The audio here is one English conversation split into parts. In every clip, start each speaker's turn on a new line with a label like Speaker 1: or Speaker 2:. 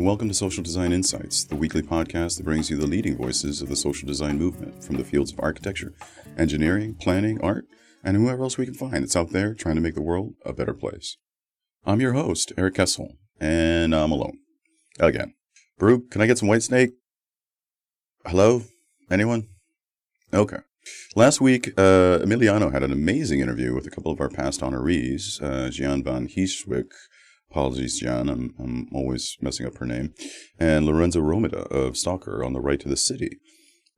Speaker 1: and welcome to Social Design Insights, the weekly podcast that brings you the leading voices of the social design movement from the fields of architecture, engineering, planning, art, and whoever else we can find that's out there trying to make the world a better place. I'm your host, Eric Kessel, and I'm alone. Again. Brew, can I get some white snake? Hello? Anyone? Okay. Last week, uh, Emiliano had an amazing interview with a couple of our past honorees, uh, Gian van Heeswijk, apologies, Gian, I'm, I'm always messing up her name, and Lorenzo Romito of Stalker on the right to the city.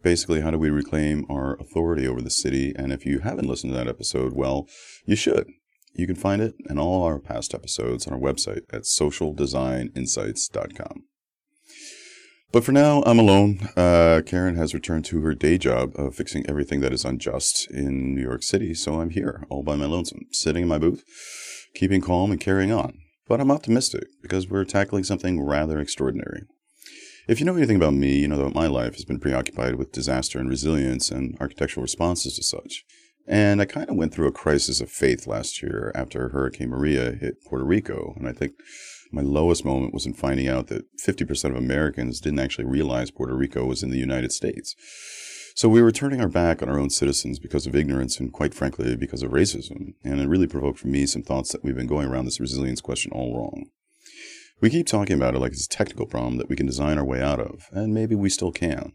Speaker 1: Basically, how do we reclaim our authority over the city? And if you haven't listened to that episode, well, you should. You can find it and all our past episodes on our website at socialdesigninsights.com. But for now, I'm alone. Uh, Karen has returned to her day job of fixing everything that is unjust in New York City, so I'm here, all by my lonesome, sitting in my booth, keeping calm and carrying on. But I'm optimistic because we're tackling something rather extraordinary. If you know anything about me, you know that my life has been preoccupied with disaster and resilience and architectural responses to such. And I kind of went through a crisis of faith last year after Hurricane Maria hit Puerto Rico, and I think my lowest moment was in finding out that 50% of Americans didn't actually realize Puerto Rico was in the United States. So we were turning our back on our own citizens because of ignorance and, quite frankly, because of racism. And it really provoked for me some thoughts that we've been going around this resilience question all wrong. We keep talking about it like it's a technical problem that we can design our way out of, and maybe we still can.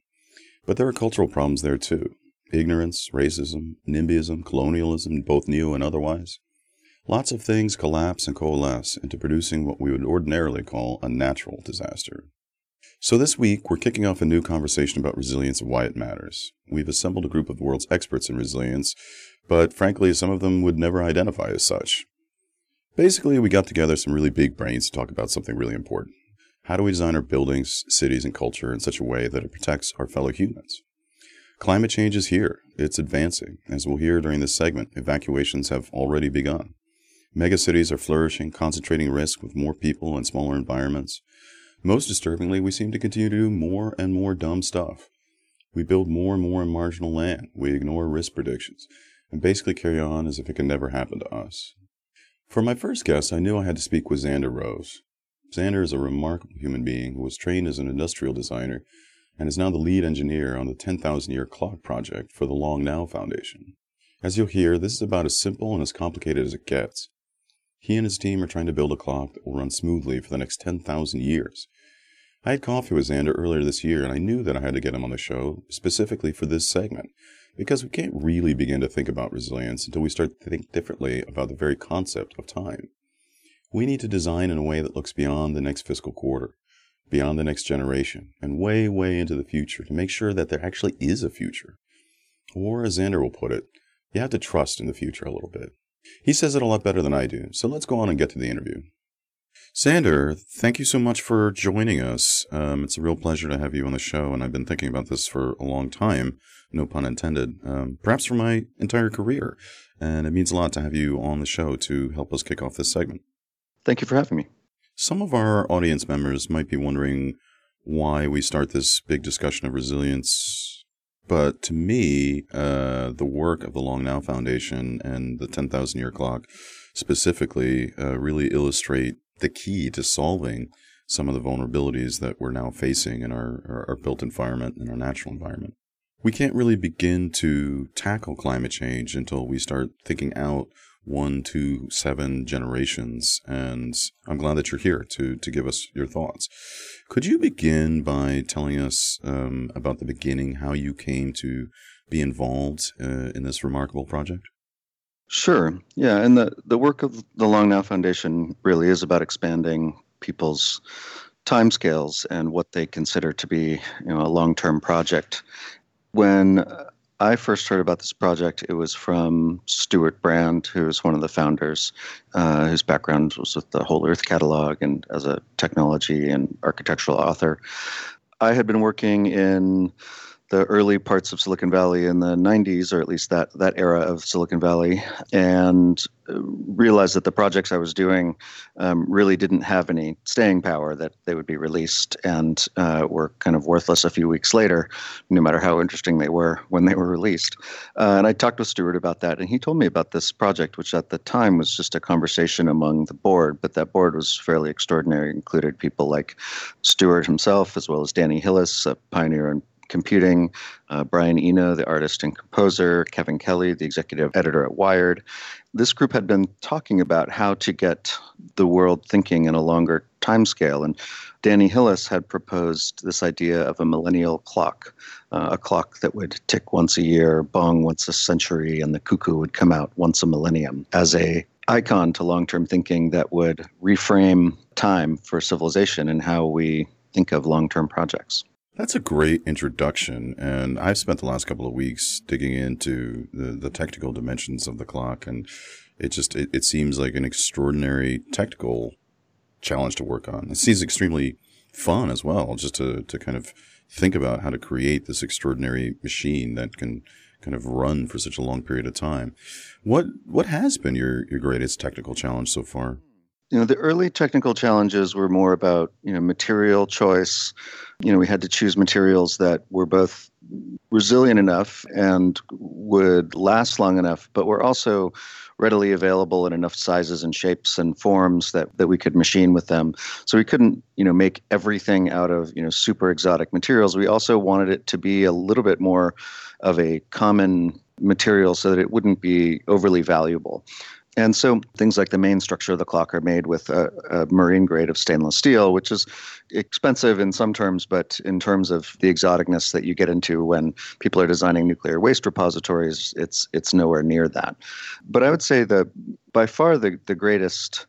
Speaker 1: But there are cultural problems there too ignorance, racism, NIMBYism, colonialism, both new and otherwise. Lots of things collapse and coalesce into producing what we would ordinarily call a natural disaster. So, this week, we're kicking off a new conversation about resilience and why it matters. We've assembled a group of the world's experts in resilience, but frankly, some of them would never identify as such. Basically, we got together some really big brains to talk about something really important. How do we design our buildings, cities, and culture in such a way that it protects our fellow humans? Climate change is here. It's advancing. As we'll hear during this segment, evacuations have already begun. Megacities are flourishing, concentrating risk with more people and smaller environments. Most disturbingly, we seem to continue to do more and more dumb stuff. We build more and more in marginal land, we ignore risk predictions, and basically carry on as if it can never happen to us. For my first guest, I knew I had to speak with Xander Rose. Xander is a remarkable human being who was trained as an industrial designer and is now the lead engineer on the 10,000 year clock project for the Long Now Foundation. As you'll hear, this is about as simple and as complicated as it gets. He and his team are trying to build a clock that will run smoothly for the next 10,000 years. I had coffee with Xander earlier this year, and I knew that I had to get him on the show specifically for this segment, because we can't really begin to think about resilience until we start to think differently about the very concept of time. We need to design in a way that looks beyond the next fiscal quarter, beyond the next generation, and way, way into the future to make sure that there actually is a future. Or, as Xander will put it, you have to trust in the future a little bit. He says it a lot better than I do, so let's go on and get to the interview. Xander, thank you so much for joining us. Um, it's a real pleasure to have you on the show, and I've been thinking about this for a long time, no pun intended, um, perhaps for my entire career. And it means a lot to have you on the show to help us kick off this segment.
Speaker 2: Thank you for having me.
Speaker 1: Some of our audience members might be wondering why we start this big discussion of resilience but to me, uh, the work of the Long Now Foundation and the 10,000 Year Clock specifically uh, really illustrate the key to solving some of the vulnerabilities that we're now facing in our, our, built environment and our natural environment. We can't really begin to tackle climate change until we start thinking out one to seven generations. And I'm glad that you're here to, to give us your thoughts. Could you begin by telling us um, about the beginning, how you came to be involved uh, in this remarkable project?
Speaker 2: Sure. Yeah. And the, the work of the Long Now Foundation really is about expanding people's timescales and what they consider to be you know, a long term project. When I first heard about this project, it was from Stewart Brand, who is one of the founders, uh, whose background was with the Whole Earth Catalog and as a technology and architectural author. I had been working in the early parts of Silicon Valley in the 90s, or at least that, that era of Silicon Valley, and uh, realized that the projects I was doing um, really didn't have any staying power, that they would be released and uh, were kind of worthless a few weeks later, no matter how interesting they were when they were released. Uh, and I talked with Stewart about that, and he told me about this project, which at the time was just a conversation among the board, but that board was fairly extraordinary, it included people like Stewart himself, as well as Danny Hillis, a pioneer in computing, uh, Brian Eno, the artist and composer, Kevin Kelly, the executive editor at Wired. This group had been talking about how to get the world thinking in a longer time scale. And Danny Hillis had proposed this idea of a millennial clock, uh, a clock that would tick once a year, bong once a century, and the cuckoo would come out once a millennium as a icon to long-term thinking that would reframe time for civilization and how we think of long-term projects.
Speaker 1: That's a great introduction, and I've spent the last couple of weeks digging into the, the technical dimensions of the clock, and it just it, it seems like an extraordinary technical challenge to work on. It seems extremely fun as well, just to to kind of think about how to create this extraordinary machine that can kind of run for such a long period of time. What what has been your your greatest technical challenge so far?
Speaker 2: You know, the early technical challenges were more about, you know, material choice. You know, we had to choose materials that were both resilient enough and would last long enough, but were also readily available in enough sizes and shapes and forms that, that we could machine with them. So we couldn't, you know, make everything out of, you know, super exotic materials. We also wanted it to be a little bit more of a common material so that it wouldn't be overly valuable. And so things like the main structure of the clock are made with a, a, marine grade of stainless steel, which is expensive in some terms, but in terms of the exoticness that you get into when people are designing nuclear waste repositories, it's it's nowhere near that. But I would say that by far the, the greatest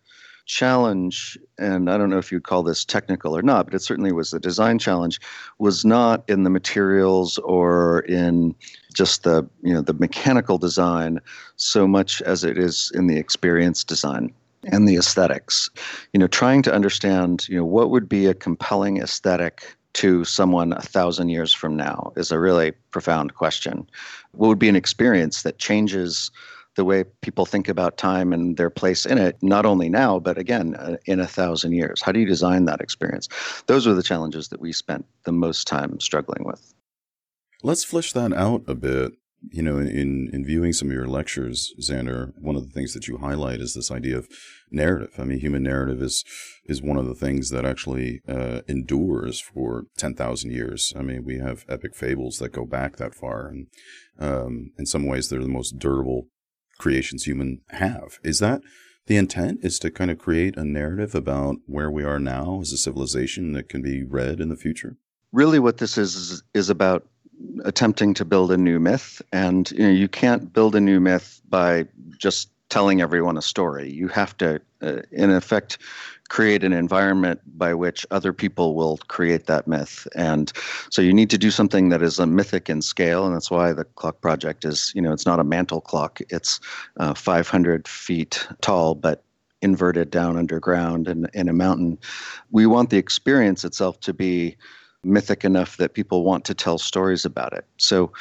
Speaker 2: challenge, and I don't know if you'd call this technical or not, but it certainly was the design challenge, was not in the materials or in just the you know the mechanical design so much as it is in the experience design and the aesthetics. You know, trying to understand you know what would be a compelling aesthetic to someone a thousand years from now is a really profound question. What would be an experience that changes the way people think about time and their place in it, not only now, but again, uh, in a thousand years? How do you design that experience? Those are the challenges that we spent the most time struggling with.
Speaker 1: Let's flesh that out a bit. You know, in, in viewing some of your lectures, Xander, one of the things that you highlight is this idea of narrative. I mean, human narrative is is one of the things that actually uh, endures for ten thousand years. I mean, we have epic fables that go back that far, and um, in some ways, they're the most durable creations human have. Is that the intent? Is to kind of create a narrative about where we are now as a civilization that can be read in the future?
Speaker 2: Really, what this is is about attempting to build a new myth and you know you can't build a new myth by just telling everyone a story you have to uh, in effect create an environment by which other people will create that myth. And so you need to do something that is a mythic in scale. And that's why the clock project is you know it's not a mantle clock. It's uh, 500 feet tall but inverted down underground in, in a mountain. We want the experience itself to be mythic enough that people want to tell stories about it. So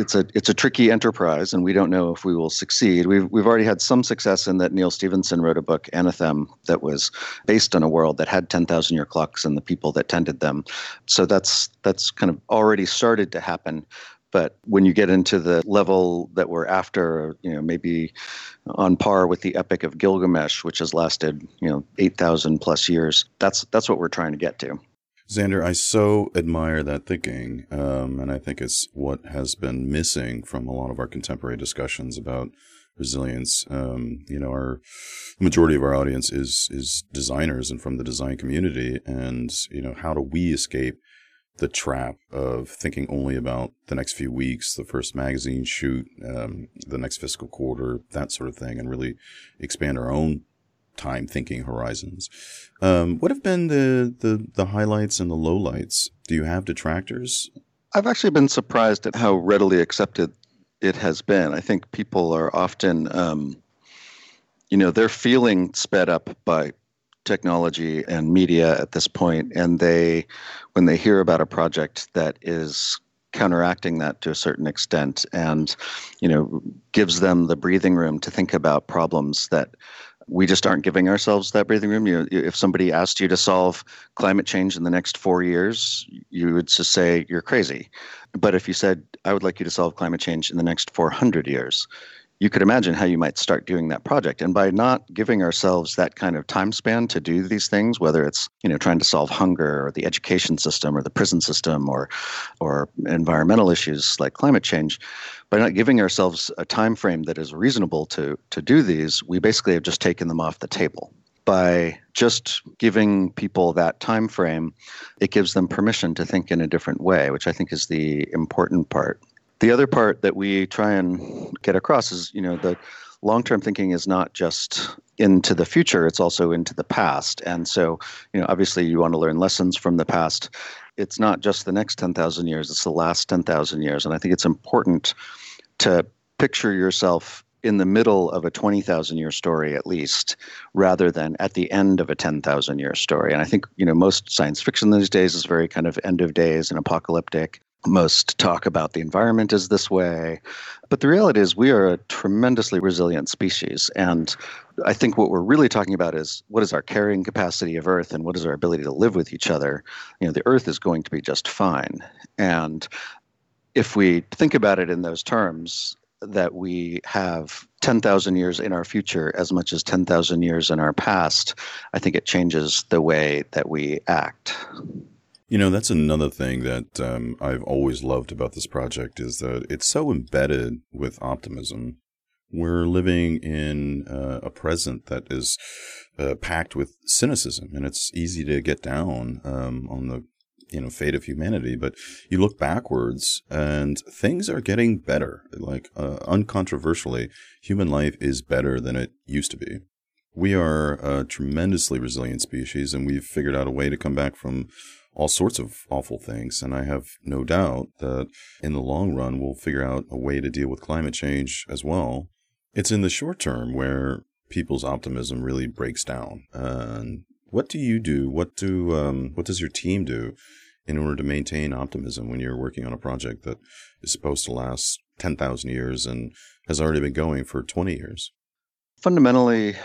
Speaker 2: it's a it's a tricky enterprise, and we don't know if we will succeed. We've we've already had some success in that Neal Stephenson wrote a book, Anathem, that was based on a world that had ten thousand year clocks and the people that tended them. So that's that's kind of already started to happen. But when you get into the level that we're after, you know, maybe on par with the Epic of Gilgamesh, which has lasted, you know, eight thousand plus years, that's that's what we're trying to get to.
Speaker 1: Xander, I so admire that thinking, um, and I think it's what has been missing from a lot of our contemporary discussions about resilience. Um, you know, our majority of our audience is is designers and from the design community, and you know, how do we escape the trap of thinking only about the next few weeks, the first magazine shoot, um, the next fiscal quarter, that sort of thing, and really expand our own time thinking horizons. Um, what have been the, the, the highlights and the lowlights? Do you have detractors?
Speaker 2: I've actually been surprised at how readily accepted it has been. I think people are often, um, you know, they're feeling sped up by technology and media at this point, and they, when they hear about a project that is counteracting that to a certain extent and you know gives them the breathing room to think about problems that we just aren't giving ourselves that breathing room. You if somebody asked you to solve climate change in the next four years, you would just say you're crazy. But if you said, I would like you to solve climate change in the next 400 years, you could imagine how you might start doing that project. And by not giving ourselves that kind of time span to do these things, whether it's you know trying to solve hunger or the education system or the prison system or or environmental issues like climate change, by not giving ourselves a time frame that is reasonable to to do these, we basically have just taken them off the table by just giving people that time frame it gives them permission to think in a different way which i think is the important part the other part that we try and get across is, you know, the long-term thinking is not just into the future, it's also into the past. And so, you know, obviously you want to learn lessons from the past. It's not just the next 10,000 years, it's the last 10,000 years. And I think it's important to picture yourself in the middle of a 20,000 year story at least rather than at the end of a 10,000 year story and i think you know most science fiction these days is very kind of end of days and apocalyptic most talk about the environment is this way. But the reality is, we are a tremendously resilient species. And I think what we're really talking about is what is our carrying capacity of Earth and what is our ability to live with each other. You know, the Earth is going to be just fine. And if we think about it in those terms, that we have 10,000 years in our future as much as 10,000 years in our past, I think it changes the way that we act.
Speaker 1: You know, that's another thing that um, I've always loved about this project is that it's so embedded with optimism. We're living in uh, a present that is uh, packed with cynicism, and it's easy to get down um, on the you know fate of humanity. But you look backwards, and things are getting better. Like uh, uncontroversially, human life is better than it used to be. We are a tremendously resilient species, and we've figured out a way to come back from all sorts of awful things. And I have no doubt that in the long run, we'll figure out a way to deal with climate change as well. It's in the short term where people's optimism really breaks down. And what do you do? What do um, what does your team do in order to maintain optimism when you're working on a project that is supposed to last ten thousand years and has already been going for twenty years?
Speaker 2: Fundamentally,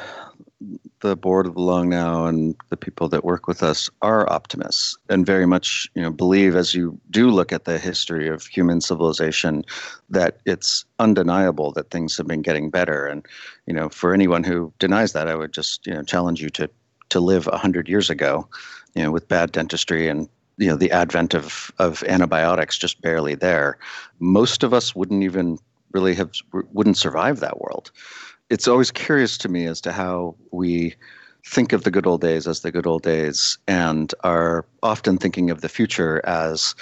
Speaker 2: the board of the Long Now and the people that work with us are optimists and very much, you know, believe as you do look at the history of human civilization that it's undeniable that things have been getting better. And, you know, for anyone who denies that, I would just, you know, challenge you to to live hundred years ago, you know, with bad dentistry and you know the advent of of antibiotics just barely there. Most of us wouldn't even really have wouldn't survive that world it's always curious to me as to how we think of the good old days as the good old days and are often thinking of the future as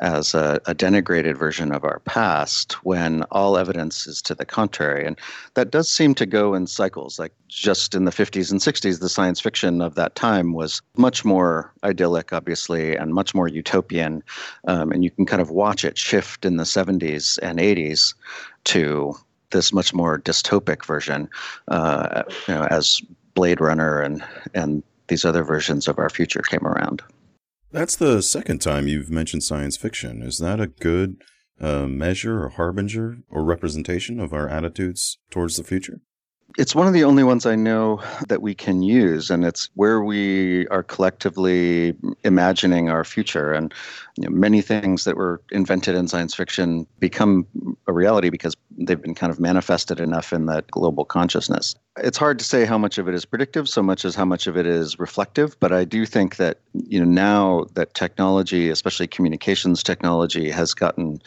Speaker 2: as a, a, denigrated version of our past when all evidence is to the contrary. And that does seem to go in cycles. Like just in the 50s and 60s the science fiction of that time was much more idyllic obviously and much more utopian. Um, and you can kind of watch it shift in the 70s and 80s to this much more dystopic version, uh, you know, as Blade Runner and and these other versions of our future came around.
Speaker 1: That's the second time you've mentioned science fiction. Is that a good uh, measure or harbinger or representation of our attitudes towards the future?
Speaker 2: It's one of the only ones I know that we can use, and it's where we are collectively imagining our future. And you know, many things that were invented in science fiction become a reality because they've been kind of manifested enough in that global consciousness. It's hard to say how much of it is predictive, so much as how much of it is reflective. But I do think that you know now that technology, especially communications technology, has gotten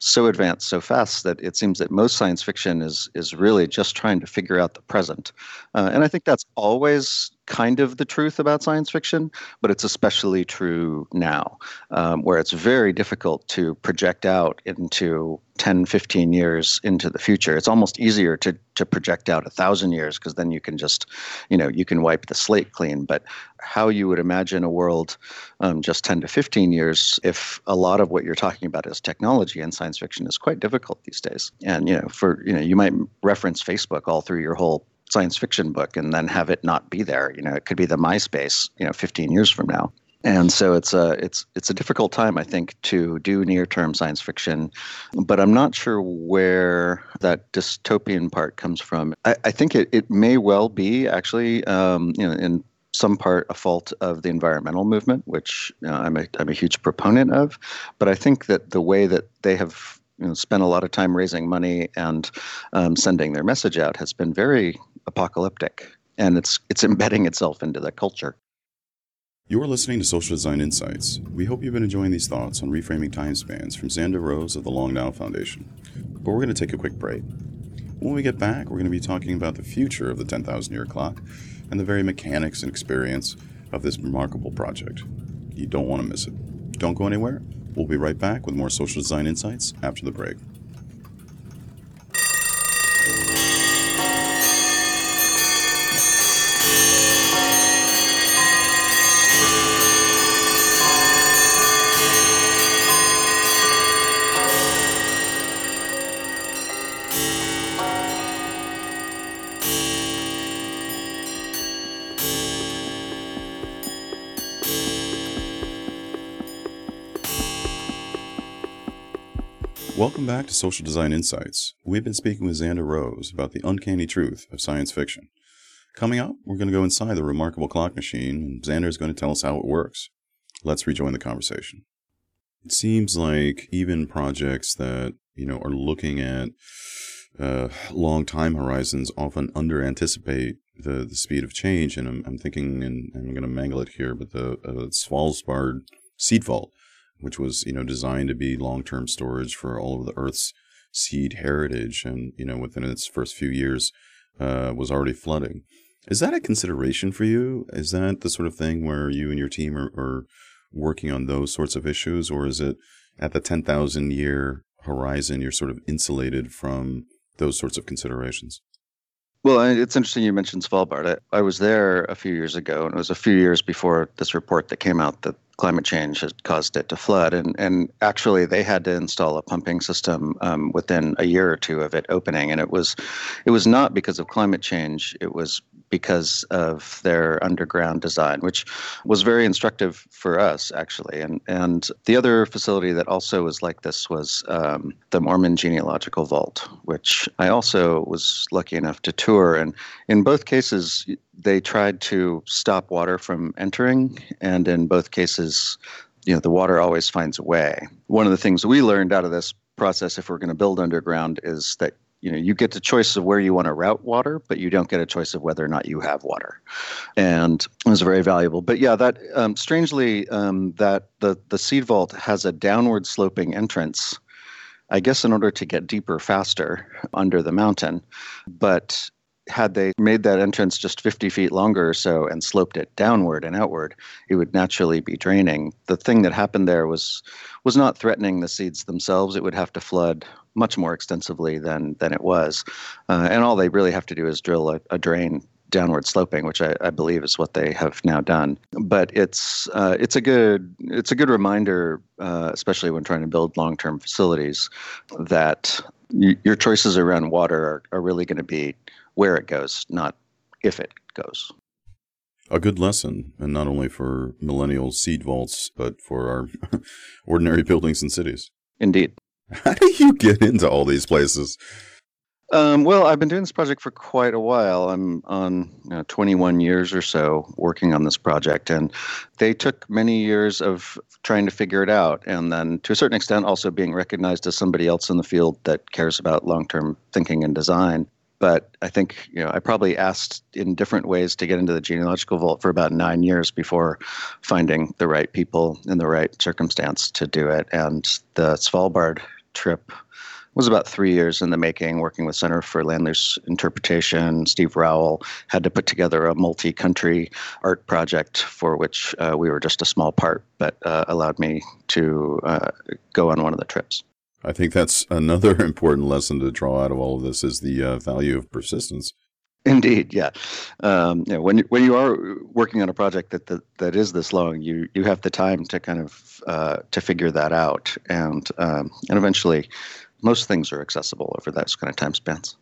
Speaker 2: so advanced so fast that it seems that most science fiction is is really just trying to figure out the present. Uh, and I think that's always kind of the truth about science fiction, but it's especially true now, um, where it's very difficult to project out into 10, 15 years into the future. It's almost easier to, to project out a thousand years because then you can just, you know, you can wipe the slate clean. But how you would imagine a world um, just 10 to 15 years, if a lot of what you're talking about is technology and science fiction, is quite difficult these days. And, you know, for, you know, you might reference Facebook all through your whole science fiction book and then have it not be there. You know, it could be the MySpace, you know, 15 years from now. And so it's a it's it's a difficult time, I think, to do near term science fiction, but I'm not sure where that dystopian part comes from. I, I think it, it may well be actually, um, you know, in some part a fault of the environmental movement, which you know, I'm a I'm a huge proponent of. But I think that the way that they have you know, spent a lot of time raising money and um, sending their message out has been very apocalyptic, and it's it's embedding itself into the culture.
Speaker 1: You're listening to Social Design Insights. We hope you've been enjoying these thoughts on reframing time spans from Xander Rose of the Long Now Foundation. But we're going to take a quick break. When we get back, we're going to be talking about the future of the 10,000 year clock and the very mechanics and experience of this remarkable project. You don't want to miss it. Don't go anywhere. We'll be right back with more social design insights after the break. Welcome back to Social Design Insights. We've been speaking with Xander Rose about the uncanny truth of science fiction. Coming up, we're going to go inside the remarkable clock machine, and Xander is going to tell us how it works. Let's rejoin the conversation. It seems like even projects that you know are looking at uh, long time horizons often under anticipate the, the speed of change. And I'm, I'm thinking, and I'm going to mangle it here, but the uh, Svalbard seed vault which was you know designed to be long-term storage for all of the Earth's seed heritage, and you know within its first few years uh, was already flooding. Is that a consideration for you? Is that the sort of thing where you and your team are, are working on those sorts of issues, or is it at the ten thousand year horizon you're sort of insulated from those sorts of considerations?
Speaker 2: Well, it's interesting you mentioned Svalbard. I, I was there a few years ago, and it was a few years before this report that came out that climate change had caused it to flood. And, and actually, they had to install a pumping system um, within a year or two of it opening. And it was, it was not because of climate change. It was because of their underground design, which was very instructive for us, actually. And, and the other facility that also was like this was um, the Mormon Genealogical Vault, which I also was lucky enough to tour. And in both cases, they tried to stop water from entering, and in both cases, you know, the water always finds a way. One of the things we learned out of this process, if we're going to build underground, is that you know you get the choice of where you want to route water but you don't get a choice of whether or not you have water and it was very valuable but yeah that um, strangely um, that the the seed vault has a downward sloping entrance i guess in order to get deeper faster under the mountain but had they made that entrance just 50 feet longer or so and sloped it downward and outward, it would naturally be draining. The thing that happened there was was not threatening the seeds themselves. It would have to flood much more extensively than than it was, uh, and all they really have to do is drill a, a drain downward sloping, which I, I, believe is what they have now done. But it's uh, it's a good it's a good reminder, uh, especially when trying to build long term facilities, that your choices around water are, are really going to be where it goes, not if it goes.
Speaker 1: A good lesson, and not only for millennial seed vaults, but for our ordinary buildings and cities.
Speaker 2: Indeed.
Speaker 1: How do you get into all these places?
Speaker 2: Um, well, I've been doing this project for quite a while. I'm on you know, 21 years or so working on this project, and they took many years of trying to figure it out, and then to a certain extent, also being recognized as somebody else in the field that cares about long-term thinking and design but I think you know I probably asked in different ways to get into the genealogical vault for about nine years before finding the right people in the right circumstance to do it. And the Svalbard trip was about three years in the making, working with Center for Land Use Interpretation. Steve Rowell had to put together a multi country art project for which uh, we were just a small part, but uh, allowed me to uh, go on one of the trips.
Speaker 1: I think that's another important lesson to draw out of all of this is the uh, value of persistence.
Speaker 2: Indeed, yeah. Um, know, when when you are working on a project that, that that is this long, you you have the time to kind of uh, to figure that out, and um, and eventually, most things are accessible over those kind of time spans.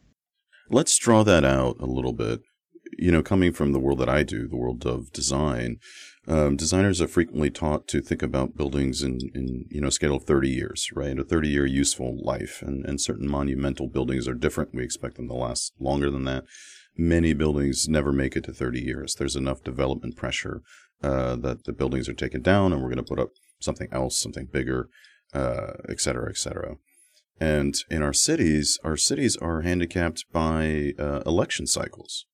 Speaker 1: Let's draw that out a little bit. you know, coming from the world that I do, the world of design, um, designers are frequently taught to think about buildings in, in you know, scale of 30 years, right? A 30 year useful life. And, and certain monumental buildings are different. We expect them to last longer than that. Many buildings never make it to 30 years. There's enough development pressure uh, that the buildings are taken down and we're going to put up something else, something bigger, uh, et cetera, et cetera. And in our cities, our cities are handicapped by uh, election cycles.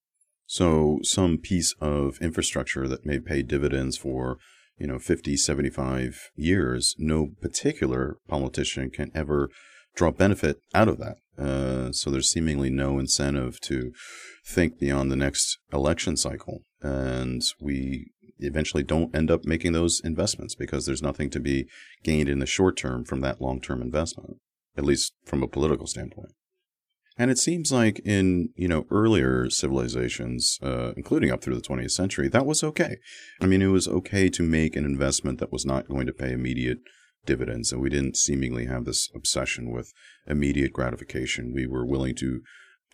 Speaker 1: So some piece of infrastructure that may pay dividends for, you know, 50, 75 years, no particular politician can ever draw benefit out of that. So there's seemingly no incentive to think beyond the next election cycle. And we eventually don't end up making those investments because there's nothing to be gained in the short term from that long term investment, at least from a political standpoint. And it seems like in you know earlier civilizations, uh, including up through the 20th century, that was okay. I mean, it was okay to make an investment that was not going to pay immediate dividends, and we didn't seemingly have this obsession with immediate gratification. We were willing to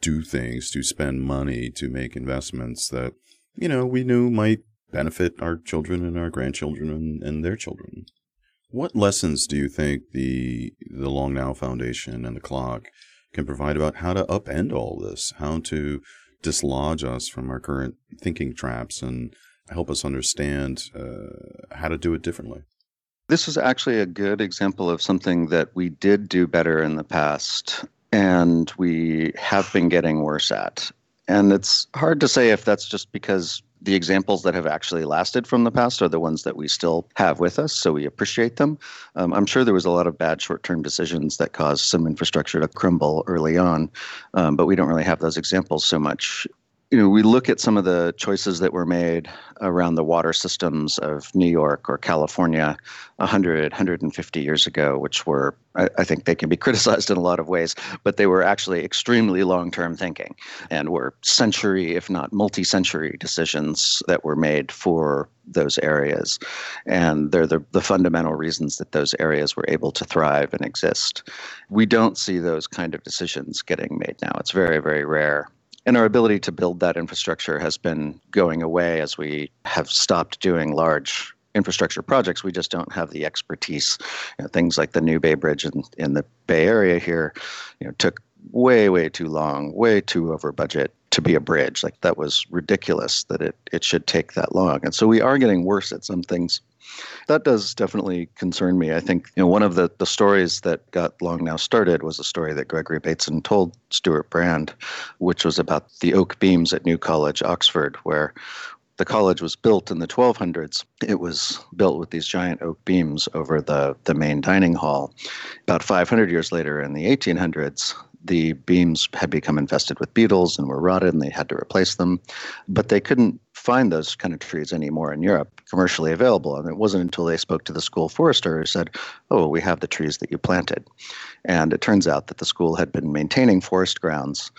Speaker 1: do things, to spend money, to make investments that you know we knew might benefit our children and our grandchildren and, and their children. What lessons do you think the the Long Now Foundation and the clock can provide about how to upend all this, how to dislodge us from our current thinking traps and help us understand uh, how to do it differently.
Speaker 2: This is actually a good example of something that we did do better in the past and we have been getting worse at. And it's hard to say if that's just because the examples that have actually lasted from the past are the ones that we still have with us, so we appreciate them. Um, I'm sure there was a lot of bad short term decisions that caused some infrastructure to crumble early on, um, but we don't really have those examples so much you know, we look at some of the choices that were made around the water systems of New York or California 100, 150 years ago, which were, I, I think they can be criticized in a lot of ways, but they were actually extremely long term thinking and were century, if not multi century decisions that were made for those areas. And they're the, the fundamental reasons that those areas were able to thrive and exist. We don't see those kind of decisions getting made now. It's very, very rare and our ability to build that infrastructure has been going away as we have stopped doing large infrastructure projects. We just don't have the expertise. You know, things like the New Bay Bridge in, in the Bay Area here, you know, took way, way too long, way too over budget to be a bridge. Like that was ridiculous that it, it should take that long. And so we are getting worse at some things that does definitely concern me. I think you know one of the, the stories that got Long Now started was a story that Gregory Bateson told Stewart Brand, which was about the oak beams at New College, Oxford, where the college was built in the 1200s. It was built with these giant oak beams over the, the main dining hall. About 500 years later, in the 1800s, the beams had become infested with beetles and were rotted and they had to replace them. But they couldn't find those kind of trees anymore in Europe commercially available. And it wasn't until they spoke to the school forester who said, Oh, we have the trees that you planted. And it turns out that the school had been maintaining forest grounds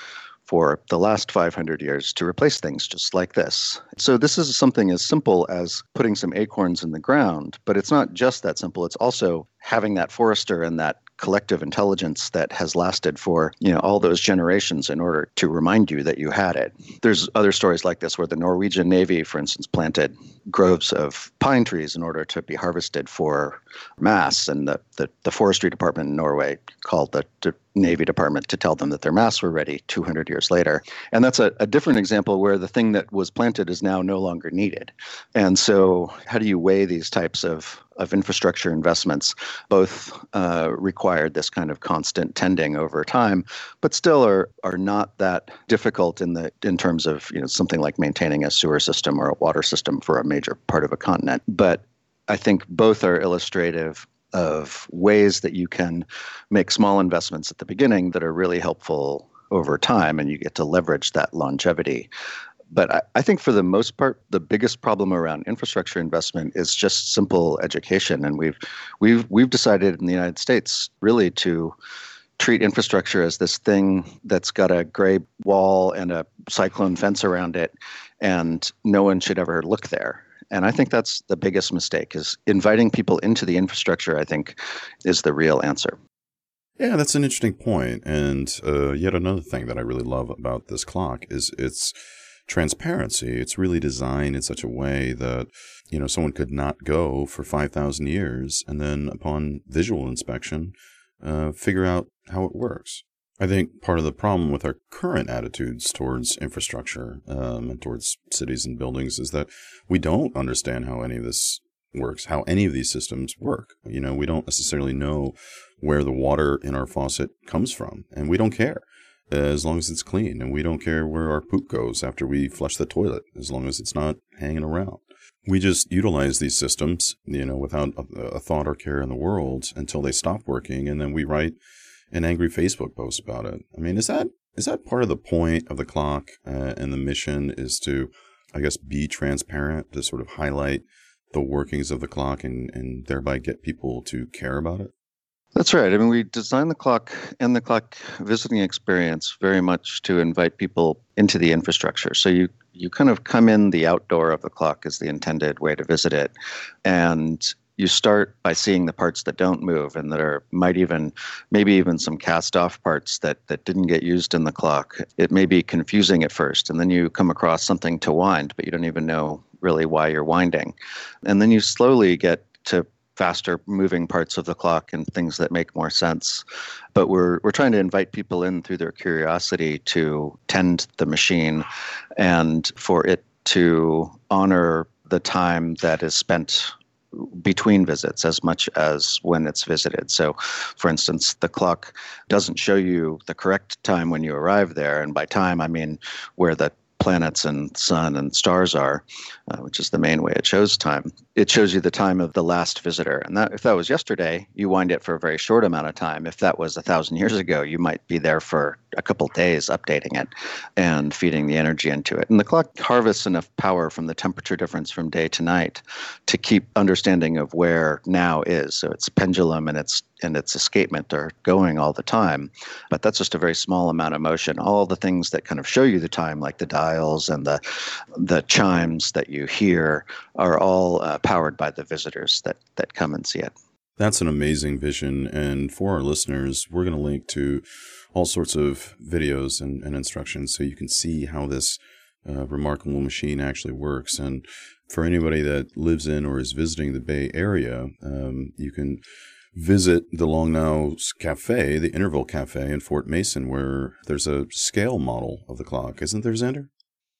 Speaker 2: for the last 500 years to replace things just like this. So, this is something as simple as putting some acorns in the ground, but it's not just that simple. It's also having that forester and that collective intelligence that has lasted for you know all those generations in order to remind you that you had it. There's other stories like this where the Norwegian Navy, for instance, planted groves of pine trees in order to be harvested for mass, and the, the, the forestry department in Norway called the, Navy department to tell them that their masts were ready 200 years later. And that's a, a different example where the thing that was planted is now no longer needed. And so, how do you weigh these types of of infrastructure investments both uh, required this kind of constant tending over time, but still are are not that difficult in the in terms of you know something like maintaining a sewer system or a water system for a major part of a continent. But I think both are illustrative of ways that you can make small investments at the beginning that are really helpful over time and you get to leverage that longevity but I, I, think for the most part, the biggest problem around infrastructure investment is just simple education, and we've we've we've decided in the United States really to treat infrastructure as this thing that's got a gray wall and a cyclone fence around it, and no one should ever look there. And I think that's the biggest mistake is inviting people into the infrastructure. I think is the real answer.
Speaker 1: Yeah, that's an interesting point. And uh, yet another thing that I really love about this clock is it's transparency. It's really designed in such a way that, you know, someone could not go for 5,000 years and then upon visual inspection, uh, figure out how it works. I think part of the problem with our current attitudes towards infrastructure um, and towards cities and buildings is that we don't understand how any of this works, how any of these systems work. You know, we don't necessarily know where the water in our faucet comes from, and we don't care as long as it's clean, and we don't care where our poop goes after we flush the toilet, as long as it's not hanging around. We just utilize these systems, you know, without a, a thought or care in the world until they stop working, and then we write an angry Facebook post about it. I mean, is that is that part of the point of the clock uh, and the mission is to, I guess, be transparent to sort of highlight the workings of the clock and and thereby get people to care about it?
Speaker 2: That's right. I mean, we designed the clock and the clock visiting experience very much to invite people into the infrastructure. So you you kind of come in the outdoor of the clock is the intended way to visit it, and you start by seeing the parts that don't move and that are might even maybe even some cast off parts that that didn't get used in the clock it may be confusing at first and then you come across something to wind but you don't even know really why you're winding and then you slowly get to faster moving parts of the clock and things that make more sense but we're we're trying to invite people in through their curiosity to tend the machine and for it to honor the time that is spent between visits as much as when it's visited. So, for instance, the clock doesn't show you the correct time when you arrive there. And by time, I mean where the planets and sun and stars are, uh, which is the main way it shows time. It shows you the time of the last visitor, and that if that was yesterday, you wind it for a very short amount of time. If that was a thousand years ago, you might be there for a couple days updating it and feeding the energy into it. And the clock harvests enough power from the temperature difference from day to night to keep understanding of where now is. So its pendulum and its and its escapement are going all the time. But that's just a very small amount of motion. All the things that kind of show you the time, like the dials and the the chimes that you hear, are all uh, powered by the visitors that that come and see it.
Speaker 1: That's an amazing vision. And for our listeners, we're going to link to all sorts of videos and, and instructions so you can see how this uh, remarkable machine actually works. And for anybody that lives in or is visiting the Bay Area, um, you can visit the Long Now Cafe, the Interval Cafe in Fort Mason, where there's a scale model of the clock, isn't there, Xander?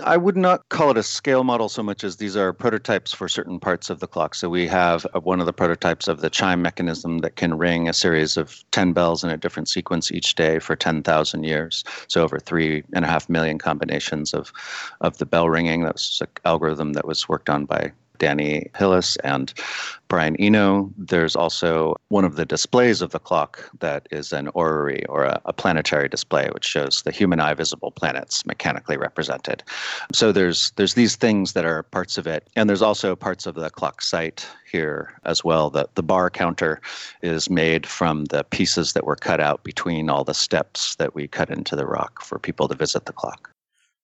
Speaker 2: I would not call it a scale model so much as these are prototypes for certain parts of the clock. So we have uh, one of the prototypes of the chime mechanism that can ring a series of 10 bells in a different sequence each day for 10,000 years. So over three and a half million combinations of, of the bell ringing. That was an algorithm that was worked on by Danny Hillis and Brian Eno. There's also one of the displays of the clock that is an orrery or a, a, planetary display, which shows the human eye visible planets mechanically represented. So there's there's these things that are parts of it, and there's also parts of the clock site here as well. The the bar counter is made from the pieces that were cut out between all the steps that we cut into the rock for people to visit the clock.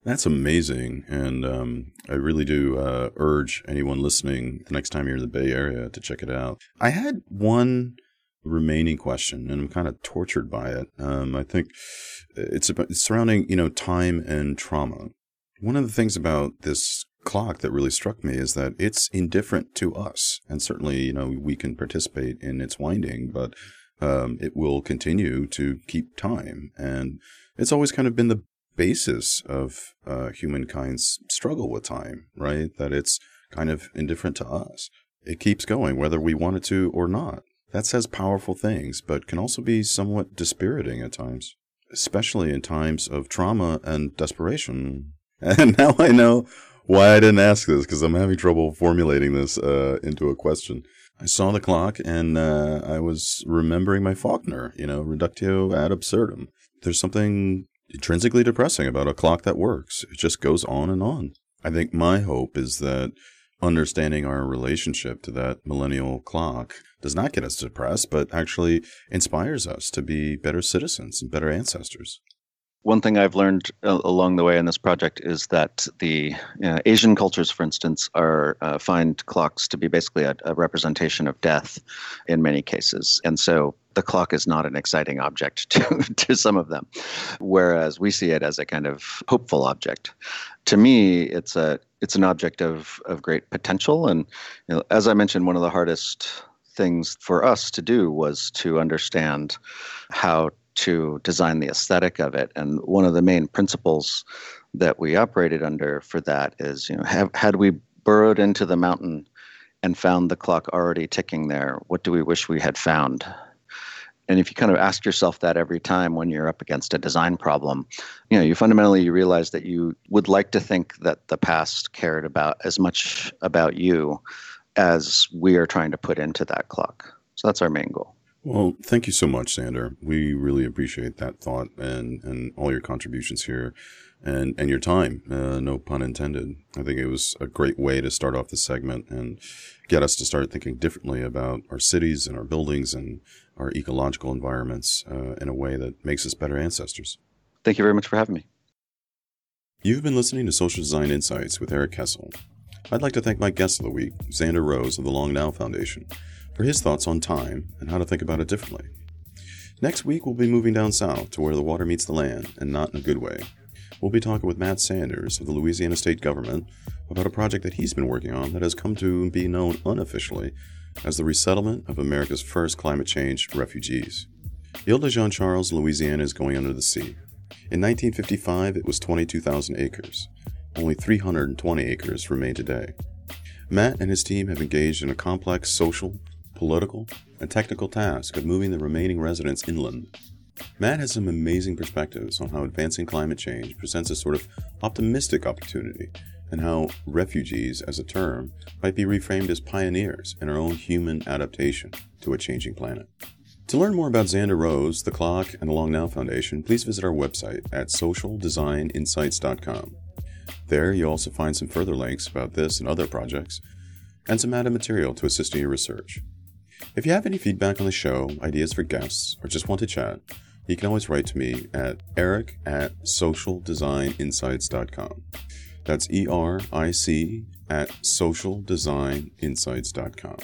Speaker 1: That's amazing. And um, I really do uh, urge anyone listening the next time you're in the Bay Area to check it out. I had one remaining question, and I'm kind of tortured by it. Um, I think it's, about, it's surrounding, you know, time and trauma. One of the things about this clock that really struck me is that it's indifferent to us. And certainly, you know, we can participate in its winding, but um, it will continue to keep time. And it's always kind of been the basis of uh, humankind's struggle with time, right? That it's kind of indifferent to us. It keeps going whether we want it to or not. That says powerful things, but can also be somewhat dispiriting at times, especially in times of trauma and desperation. And now I know why I didn't ask this because I'm having trouble formulating this uh, into a question. I saw the clock and uh, I was remembering my Faulkner, you know, reductio ad absurdum. There's something intrinsically depressing about a clock that works. It just goes on and on. I think my hope is that understanding our relationship to that millennial clock does not get us depressed, but actually inspires us to be better citizens and better ancestors.
Speaker 2: One thing I've learned uh, along the way in this project is that the uh, Asian cultures, for instance, are uh, find clocks to be basically a, a, representation of death in many cases, and so the clock is not an exciting object to, to some of them, whereas we see it as a kind of hopeful object. To me, it's a it's an object of of great potential, and you know, as I mentioned, one of the hardest things for us to do was to understand how to design the aesthetic of it. And one of the main principles that we operated under for that is, you know, have, had we burrowed into the mountain and found the clock already ticking there, what do we wish we had found? And if you kind of ask yourself that every time when you're up against a design problem, you know, you fundamentally you realize that you would like to think that the past cared about as much about you as we are trying to put into that clock. So that's our main goal.
Speaker 1: Well, thank you so much, Sander. We really appreciate that thought and, and all your contributions here and, and your time. Uh, no pun intended. I think it was a great way to start off the segment and get us to start thinking differently about our cities and our buildings and our ecological environments uh, in a way that makes us better ancestors.
Speaker 2: Thank you very much for having me.
Speaker 1: You've been listening to Social Design Insights with Eric Cesal. I'd like to thank my guest of the week, Sander Rose of the Long Now Foundation for his thoughts on time and how to think about it differently. Next week, we'll be moving down south to where the water meets the land, and not in a good way. We'll be talking with Matt Sanders of the Louisiana State Government about a project that he's been working on that has come to be known unofficially as the resettlement of America's first climate change refugees. Ile de Jean Charles, Louisiana is going under the sea. In 1955, it was 22,000 acres. Only 320 acres remain today. Matt and his team have engaged in a complex social, political, and technical task of moving the remaining residents inland. Matt has some amazing perspectives on how advancing climate change presents a sort of optimistic opportunity and how refugees as a term might be reframed as pioneers in our own human adaptation to a changing planet. To learn more about Sander Rose, the Clock, and the Long Now Foundation, please visit our website at socialdesigninsights.com. There, you'll also find some further links about this and other projects, and some added material to assist in your research. If you have any feedback on the show, ideas for guests, or just want to chat, you can always write to me at eric at socialdesigninsights.com. That's E R I C at socialdesigninsights.com.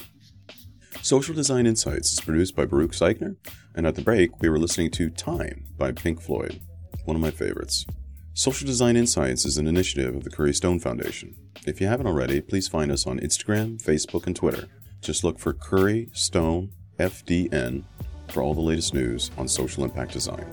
Speaker 1: Social Design Insights is produced by Baruch Zeichner, and at the break, we were listening to Time by Pink Floyd, one of my favorites. Social Design Insights is an initiative of the Curry Stone Foundation. If you haven't already, please find us on Instagram, Facebook, and Twitter just look for Curry Stone FDN for all the latest news on social impact design.